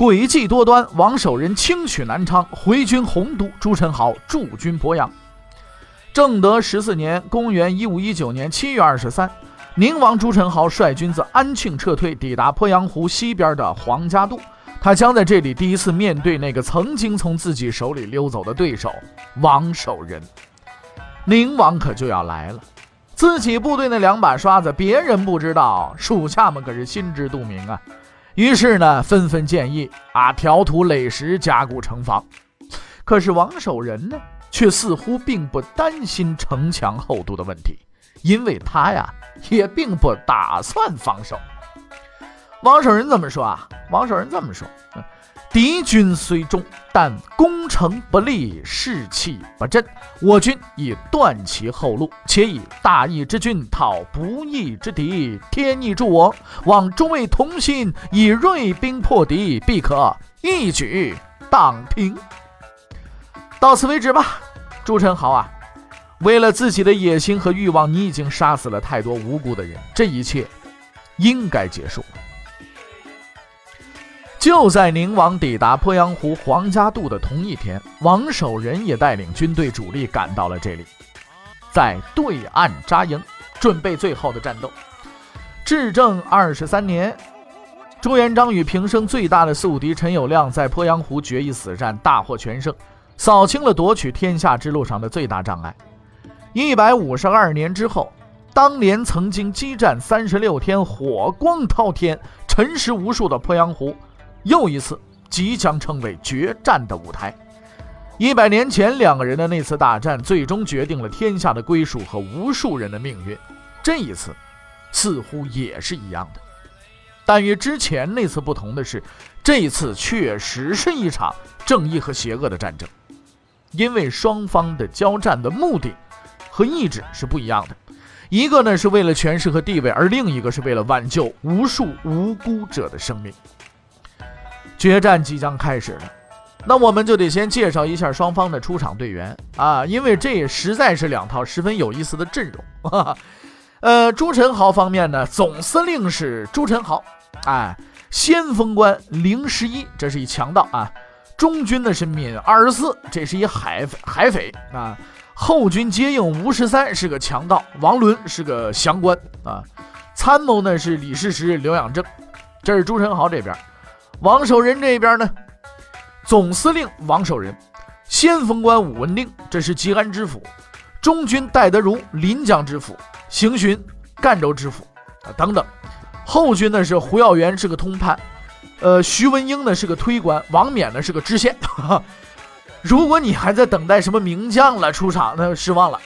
诡计多端，王守仁轻取南昌，回军洪都，朱宸濠驻军鄱阳。正德十四年，公元一五一九年七月二十三。宁王朱宸濠率军自安庆撤退，抵达鄱阳湖西边的黄家渡。他将在这里第一次面对那个曾经从自己手里溜走的对手王守仁。宁王可就要来了，自己部队那两把刷子，别人不知道，属下们可是心知肚明啊。于是呢，纷纷建议啊，调土垒石，加固城防。可是王守仁呢，却似乎并不担心城墙厚度的问题，因为他呀。也并不打算防守。王守仁怎么说啊？王守仁这么说：敌军虽众，但攻城不利，士气不振。我军已断其后路，且以大义之军讨不义之敌，天意助我，望诸位同心，以锐兵破敌，必可一举荡平。到此为止吧，朱宸濠啊！为了自己的野心和欲望，你已经杀死了太多无辜的人，这一切应该结束了。就在宁王抵达鄱阳湖黄家渡的同一天，王守仁也带领军队主力赶到了这里，在对岸扎营，准备最后的战斗。至正二十三年，朱元璋与平生最大的宿敌陈友谅在鄱阳湖决一死战，大获全胜，扫清了夺取天下之路上的最大障碍。一百五十二年之后，当年曾经激战三十六天、火光滔天、沉尸无数的鄱阳湖，又一次即将成为决战的舞台。一百年前两个人的那次大战，最终决定了天下的归属和无数人的命运。这一次，似乎也是一样的。但与之前那次不同的是，这一次确实是一场正义和邪恶的战争，因为双方的交战的目的。和意志是不一样的，一个呢是为了权势和地位，而另一个是为了挽救无数无辜者的生命。决战即将开始了，那我们就得先介绍一下双方的出场队员啊，因为这也实在是两套十分有意思的阵容。呃，朱宸濠方面呢，总司令是朱宸濠，哎，先锋官零十一，这是一强盗啊。中军呢是闵二十四，这是一海海匪啊。后军接应吴十三是个强盗，王伦是个降官啊。参谋呢是李世石、刘养正，这是朱宸濠这边。王守仁这边呢，总司令王守仁，先锋官武文定，这是吉安知府。中军戴德儒，临江知府，行巡赣州知府啊等等。后军呢是胡耀元是个通判，呃，徐文英呢是个推官，王冕呢是个知县。如果你还在等待什么名将了出场，那失望了。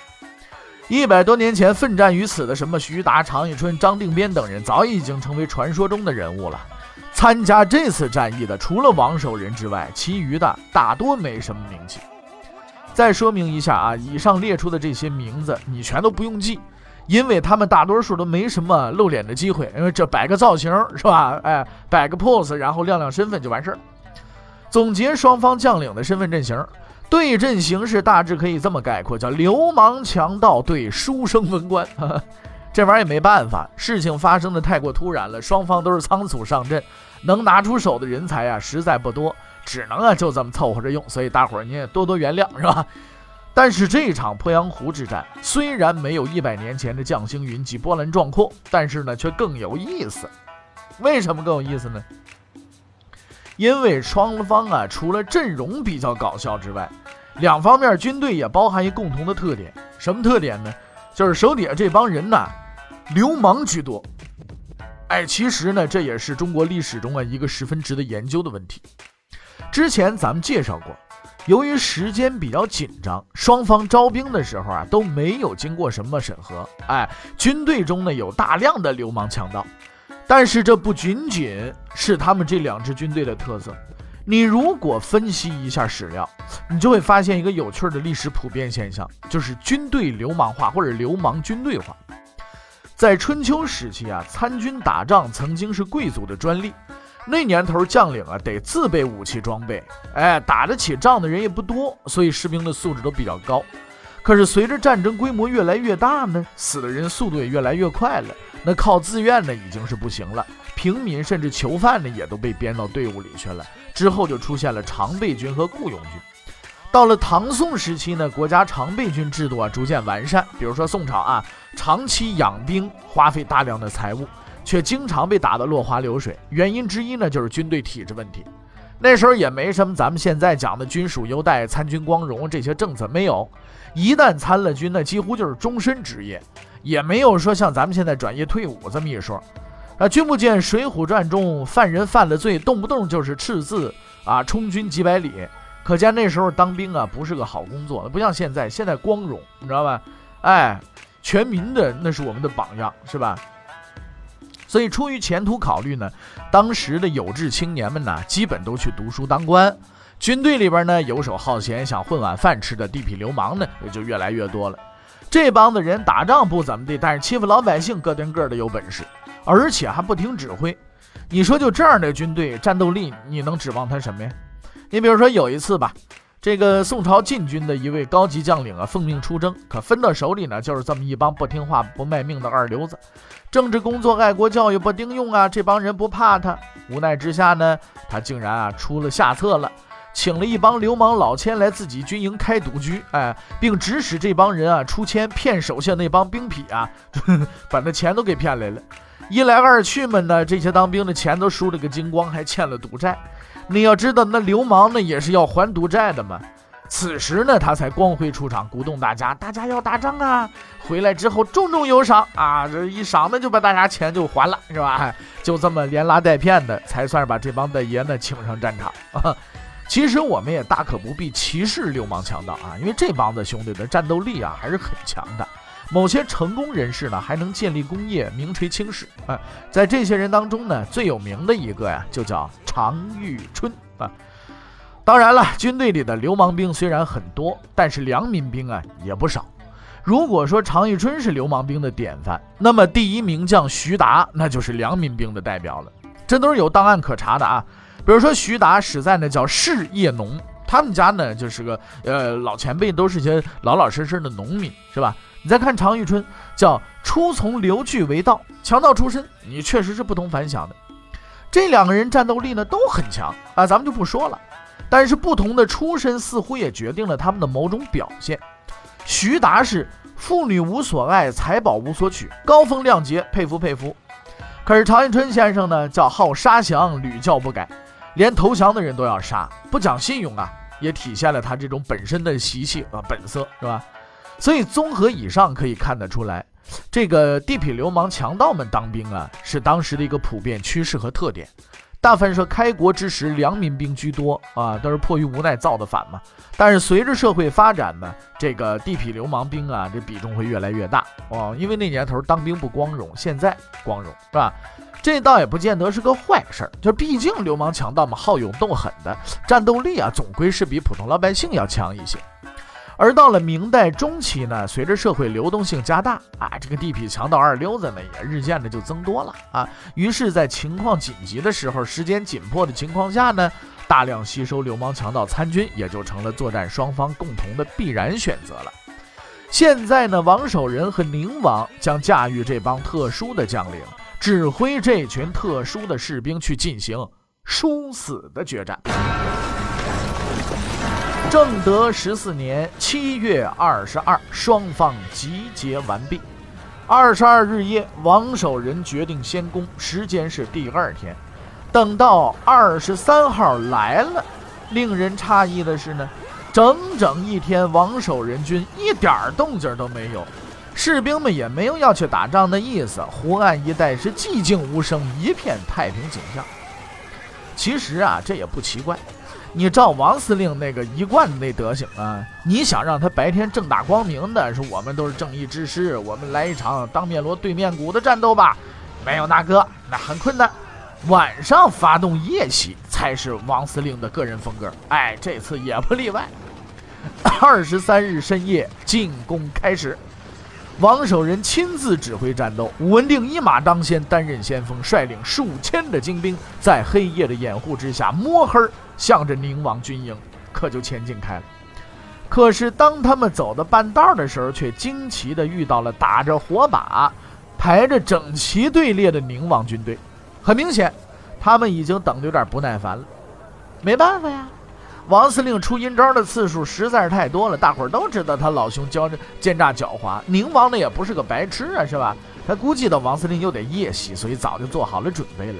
一百多年前奋战于此的什么徐达、常遇春、张定边等人，早已经成为传说中的人物了。参加这次战役的，除了王守仁之外，其余的大多没什么名气。再说明一下啊，以上列出的这些名字，你全都不用记，因为他们大多数都没什么露脸的机会，因为这摆个造型是吧？哎，摆个 pose，然后亮亮身份就完事儿。总结双方将领的身份阵型，对阵形势大致可以这么概括：叫流氓强盗对书生文官。这玩意儿也没办法，事情发生的太过突然了，双方都是仓促上阵，能拿出手的人才啊实在不多，只能啊就这么凑合着用。所以大伙儿你也多多原谅，是吧？但是这场鄱阳湖之战虽然没有一百年前的将星云集、波澜壮阔，但是呢却更有意思。为什么更有意思呢？因为双方啊，除了阵容比较搞笑之外，两方面军队也包含一共同的特点。什么特点呢？就是手底下这帮人呐，流氓居多。哎，其实呢，这也是中国历史中啊一个十分值得研究的问题。之前咱们介绍过，由于时间比较紧张，双方招兵的时候啊都没有经过什么审核。哎，军队中呢有大量的流氓强盗。但是这不仅仅是他们这两支军队的特色，你如果分析一下史料，你就会发现一个有趣的历史普遍现象，就是军队流氓化或者流氓军队化。在春秋时期啊，参军打仗曾经是贵族的专利。那年头将领啊得自备武器装备，哎，打得起仗的人也不多，所以士兵的素质都比较高。可是随着战争规模越来越大呢，死的人速度也越来越快了，那靠自愿呢已经是不行了。平民甚至囚犯呢也都被编到队伍里去了。之后就出现了常备军和雇佣军。到了唐宋时期呢，国家常备军制度啊逐渐完善。比如说宋朝啊，长期养兵花费大量的财物。却经常被打得落花流水，原因之一呢就是军队体制问题。那时候也没什么咱们现在讲的军属优待、参军光荣这些政策没有，一旦参了军呢，几乎就是终身职业，也没有说像咱们现在转业退伍这么一说。啊，君不见《水浒传》中犯人犯了罪，动不动就是赤字啊，充军几百里，可见那时候当兵啊不是个好工作，不像现在，现在光荣，你知道吧？哎，全民的那是我们的榜样，是吧？所以，出于前途考虑呢，当时的有志青年们呢，基本都去读书当官。军队里边呢，游手好闲、想混碗饭吃的地痞流氓呢，也就越来越多了。这帮子人打仗不怎么地，但是欺负老百姓，个顶个的有本事，而且还不听指挥。你说就这样的军队，战斗力你能指望他什么呀？你比如说有一次吧。这个宋朝禁军的一位高级将领啊，奉命出征，可分到手里呢，就是这么一帮不听话、不卖命的二流子。政治工作、爱国教育不顶用啊，这帮人不怕他。无奈之下呢，他竟然啊出了下策了，请了一帮流氓老千来自己军营开赌局，哎，并指使这帮人啊出千骗手下那帮兵痞啊，把那钱都给骗来了。一来二去嘛呢，这些当兵的钱都输了个精光，还欠了赌债。你要知道，那流氓呢也是要还赌债的嘛。此时呢，他才光辉出场，鼓动大家，大家要打仗啊！回来之后重重有赏啊！这一赏呢，就把大家钱就还了，是吧？就这么连拉带骗的，才算是把这帮大爷呢请上战场啊。其实我们也大可不必歧视流氓强盗啊，因为这帮子兄弟的战斗力啊还是很强的。某些成功人士呢，还能建立功业，名垂青史啊。在这些人当中呢，最有名的一个呀，就叫常遇春啊。当然了，军队里的流氓兵虽然很多，但是良民兵啊也不少。如果说常遇春是流氓兵的典范，那么第一名将徐达那就是良民兵的代表了。这都是有档案可查的啊。比如说徐达实在呢叫事业农，他们家呢就是个呃老前辈，都是些老老实实的农民，是吧？你再看常遇春，叫初从刘据为道，强盗出身，你确实是不同凡响的。这两个人战斗力呢都很强啊，咱们就不说了。但是不同的出身似乎也决定了他们的某种表现。徐达是妇女无所爱，财宝无所取，高风亮节，佩服佩服。可是常遇春先生呢，叫好杀降，屡教不改，连投降的人都要杀，不讲信用啊，也体现了他这种本身的习气啊本色，是吧？所以，综合以上可以看得出来，这个地痞流氓强盗们当兵啊，是当时的一个普遍趋势和特点。大凡说开国之时，良民兵居多啊，都是迫于无奈造的反嘛。但是随着社会发展呢，这个地痞流氓兵啊，这比重会越来越大哦。因为那年头当兵不光荣，现在光荣是吧？这倒也不见得是个坏事儿，就毕竟流氓强盗嘛，好勇斗狠的，战斗力啊，总归是比普通老百姓要强一些。而到了明代中期呢，随着社会流动性加大啊，这个地痞强盗二流子呢也日渐的就增多了啊。于是，在情况紧急的时候，时间紧迫的情况下呢，大量吸收流氓强盗参军，也就成了作战双方共同的必然选择了。现在呢，王守仁和宁王将驾驭这帮特殊的将领，指挥这群特殊的士兵去进行殊死的决战。正德十四年七月二十二，双方集结完毕。二十二日夜，王守仁决定先攻，时间是第二天。等到二十三号来了，令人诧异的是呢，整整一天，王守仁军一点动静都没有，士兵们也没有要去打仗的意思。湖岸一带是寂静无声，一片太平景象。其实啊，这也不奇怪。你照王司令那个一贯的那德行啊，你想让他白天正大光明的说我们都是正义之师，我们来一场当面锣对面鼓的战斗吧？没有那个，那很困难。晚上发动夜袭，才是王司令的个人风格。哎，这次也不例外。二十三日深夜，进攻开始。王守仁亲自指挥战斗，武文定一马当先，担任先锋，率领数千的精兵，在黑夜的掩护之下，摸黑向着宁王军营可就前进开了。可是当他们走到半道的时候，却惊奇地遇到了打着火把、排着整齐队列的宁王军队。很明显，他们已经等得有点不耐烦了。没办法呀。王司令出阴招的次数实在是太多了，大伙儿都知道他老兄教着奸诈狡猾。宁王呢也不是个白痴啊，是吧？他估计到王司令又得夜袭，所以早就做好了准备了。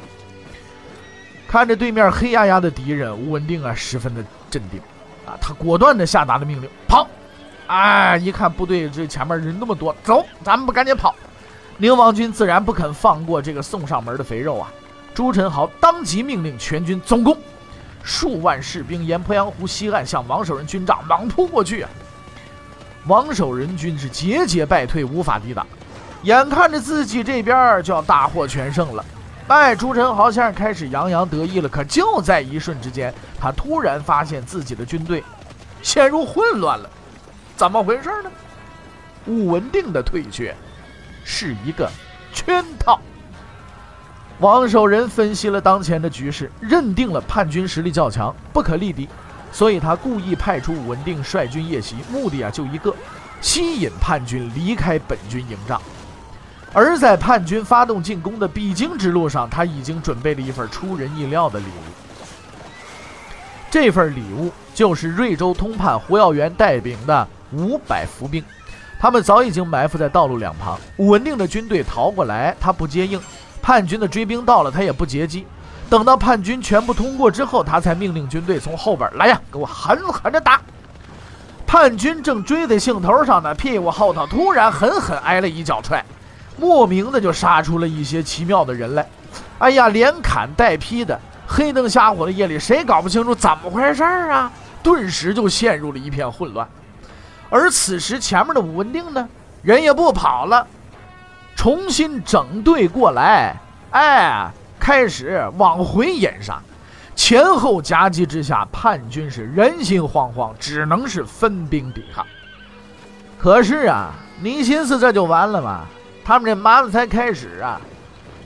看着对面黑压压的敌人，吴文定啊十分的镇定啊，他果断的下达了命令：跑！哎，一看部队这前面人那么多，走，咱们不赶紧跑？宁王军自然不肯放过这个送上门的肥肉啊！朱宸濠当即命令全军总攻。数万士兵沿鄱阳湖西岸向王守仁军帐猛扑过去啊！王守仁军是节节败退，无法抵挡，眼看着自己这边就要大获全胜了。哎，朱宸濠先生开始洋洋得意了。可就在一瞬之间，他突然发现自己的军队陷入混乱了。怎么回事呢？武文定的退却是一个圈套。王守仁分析了当前的局势，认定了叛军实力较强，不可力敌，所以他故意派出武文定率军夜袭，目的啊就一个，吸引叛军离开本军营帐。而在叛军发动进攻的必经之路上，他已经准备了一份出人意料的礼物。这份礼物就是瑞州通判胡耀元带领的五百伏兵，他们早已经埋伏在道路两旁。武文定的军队逃过来，他不接应。叛军的追兵到了，他也不截击。等到叛军全部通过之后，他才命令军队从后边来呀，给我狠狠的打。叛军正追在兴头上呢，屁股后头突然狠狠挨了一脚踹，莫名的就杀出了一些奇妙的人来。哎呀，连砍带劈的，黑灯瞎火的夜里，谁搞不清楚怎么回事啊？顿时就陷入了一片混乱。而此时前面的武文定呢，人也不跑了。重新整队过来，哎，开始往回掩杀，前后夹击之下，叛军是人心惶惶，只能是分兵抵抗。可是啊，你寻思这就完了吗？他们这麻子才开始啊，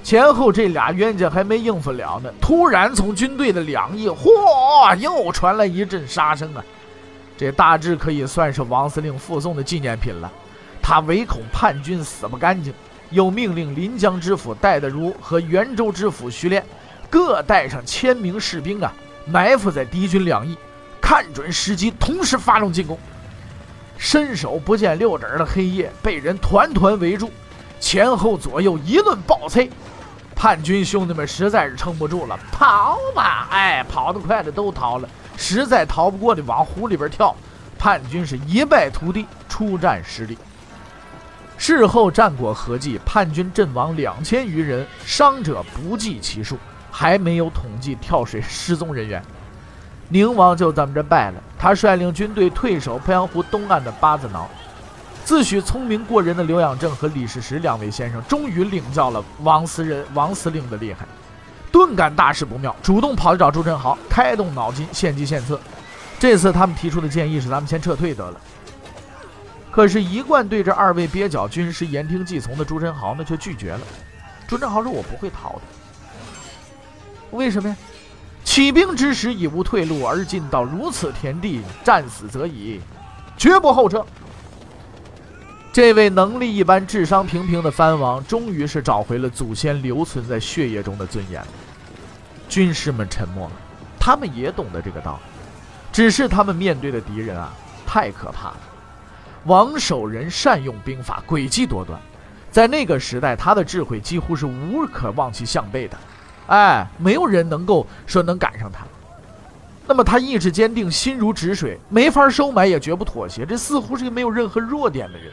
前后这俩冤家还没应付了呢，突然从军队的两翼，嚯，又传来一阵杀声啊！这大致可以算是王司令附送的纪念品了。他唯恐叛军死不干净。又命令临江知府戴德如和元州知府徐炼各带上千名士兵啊，埋伏在敌军两翼，看准时机，同时发动进攻。伸手不见六指的黑夜被人团团围住，前后左右一顿暴催，叛军兄弟们实在是撑不住了，跑吧！哎，跑得快的都逃了，实在逃不过的往湖里边跳。叛军是一败涂地，出战失利。事后战果合计，叛军阵亡两千余人，伤者不计其数，还没有统计跳水失踪人员。宁王就这么着败了，他率领军队退守鄱阳湖东岸的八字挠。自诩聪明过人的刘养正和李世石两位先生，终于领教了王司人王司令的厉害，顿感大事不妙，主动跑去找朱宸濠，开动脑筋，献计献策。这次他们提出的建议是：咱们先撤退得了。可是，一贯对这二位蹩脚军师言听计从的朱宸濠呢，却拒绝了。朱宸濠说：“我不会逃的。为什么呀？起兵之时已无退路，而进到如此田地，战死则已，绝不后撤。”这位能力一般、智商平平的藩王，终于是找回了祖先留存在血液中的尊严。军师们沉默了，他们也懂得这个道理，只是他们面对的敌人啊，太可怕了。王守仁善用兵法，诡计多端，在那个时代，他的智慧几乎是无可望其项背的。哎，没有人能够说能赶上他。那么他意志坚定，心如止水，没法收买，也绝不妥协。这似乎是一个没有任何弱点的人。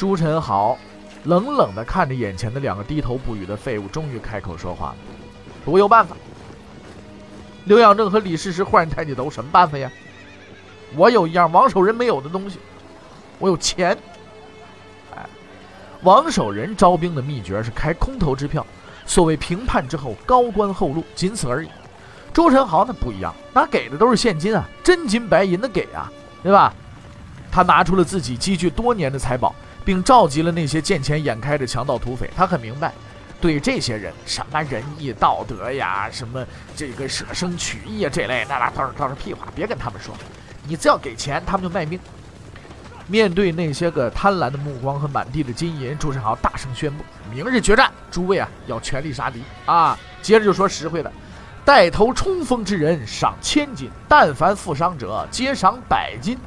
朱宸濠冷冷地看着眼前的两个低头不语的废物，终于开口说话了：“我有办法。”刘养正和李世石忽然抬起头：“什么办法呀？”我有一样王守仁没有的东西，我有钱。哎，王守仁招兵的秘诀是开空头支票，所谓平叛之后高官厚禄，仅此而已。朱宸濠那不一样，那给的都是现金啊，真金白银的给啊，对吧？他拿出了自己积聚多年的财宝，并召集了那些见钱眼开的强盗土匪。他很明白，对这些人，什么仁义道德呀，什么这个舍生取义啊这类，那那都是都是屁话，别跟他们说。你只要给钱，他们就卖命。面对那些个贪婪的目光和满地的金银，朱宸濠大声宣布：明日决战，诸位啊，要全力杀敌啊！接着就说实惠的。带头冲锋之人赏千金，但凡负伤者皆赏百金。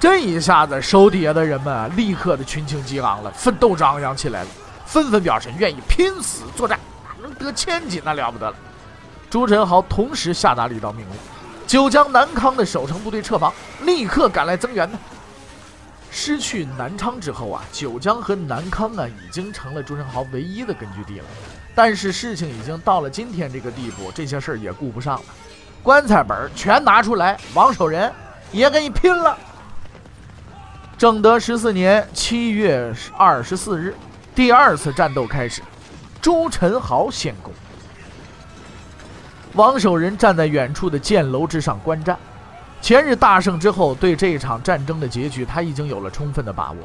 这一下子，手底下的人们啊立刻的群情激昂了，奋斗张扬起来了，纷纷表示愿意拼死作战，能得千金那了不得了。朱宸濠同时下达了一道命令：九江南康的守城部队撤防，立刻赶来增援呢。失去南昌之后啊，九江和南康啊，已经成了朱宸濠唯一的根据地了。但是事情已经到了今天这个地步，这些事儿也顾不上了，棺材本全拿出来，王守仁也跟你拼了。正德十四年七月二十四日，第二次战斗开始，朱宸濠先攻。王守仁站在远处的箭楼之上观战。前日大胜之后，对这场战争的结局他已经有了充分的把握，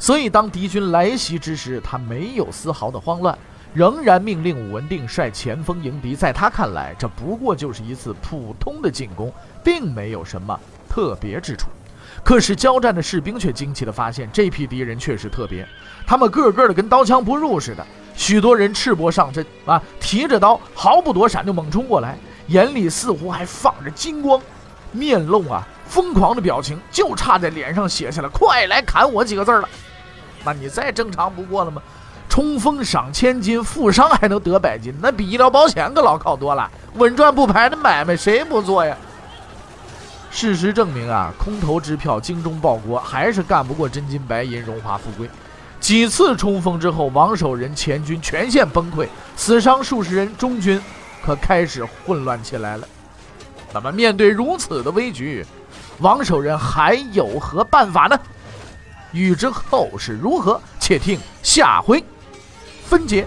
所以当敌军来袭之时，他没有丝毫的慌乱。仍然命令武文定率前锋迎敌，在他看来，这不过就是一次普通的进攻，并没有什么特别之处。可是交战的士兵却惊奇地发现，这批敌人确实特别，他们个个的跟刀枪不入似的，许多人赤膊上阵啊，提着刀毫不躲闪就猛冲过来，眼里似乎还放着金光，面露啊疯狂的表情，就差在脸上写下了“快来砍我”几个字了。那你再正常不过了吗？冲锋赏千金，负伤还能得百金，那比医疗保险可牢靠多了。稳赚不赔的买卖，谁不做呀？事实证明啊，空头支票、精忠报国，还是干不过真金白银、荣华富贵。几次冲锋之后，王守仁前军全线崩溃，死伤数十人，中军可开始混乱起来了。那么，面对如此的危局，王守仁还有何办法呢？欲知后事如何，且听下回。分解。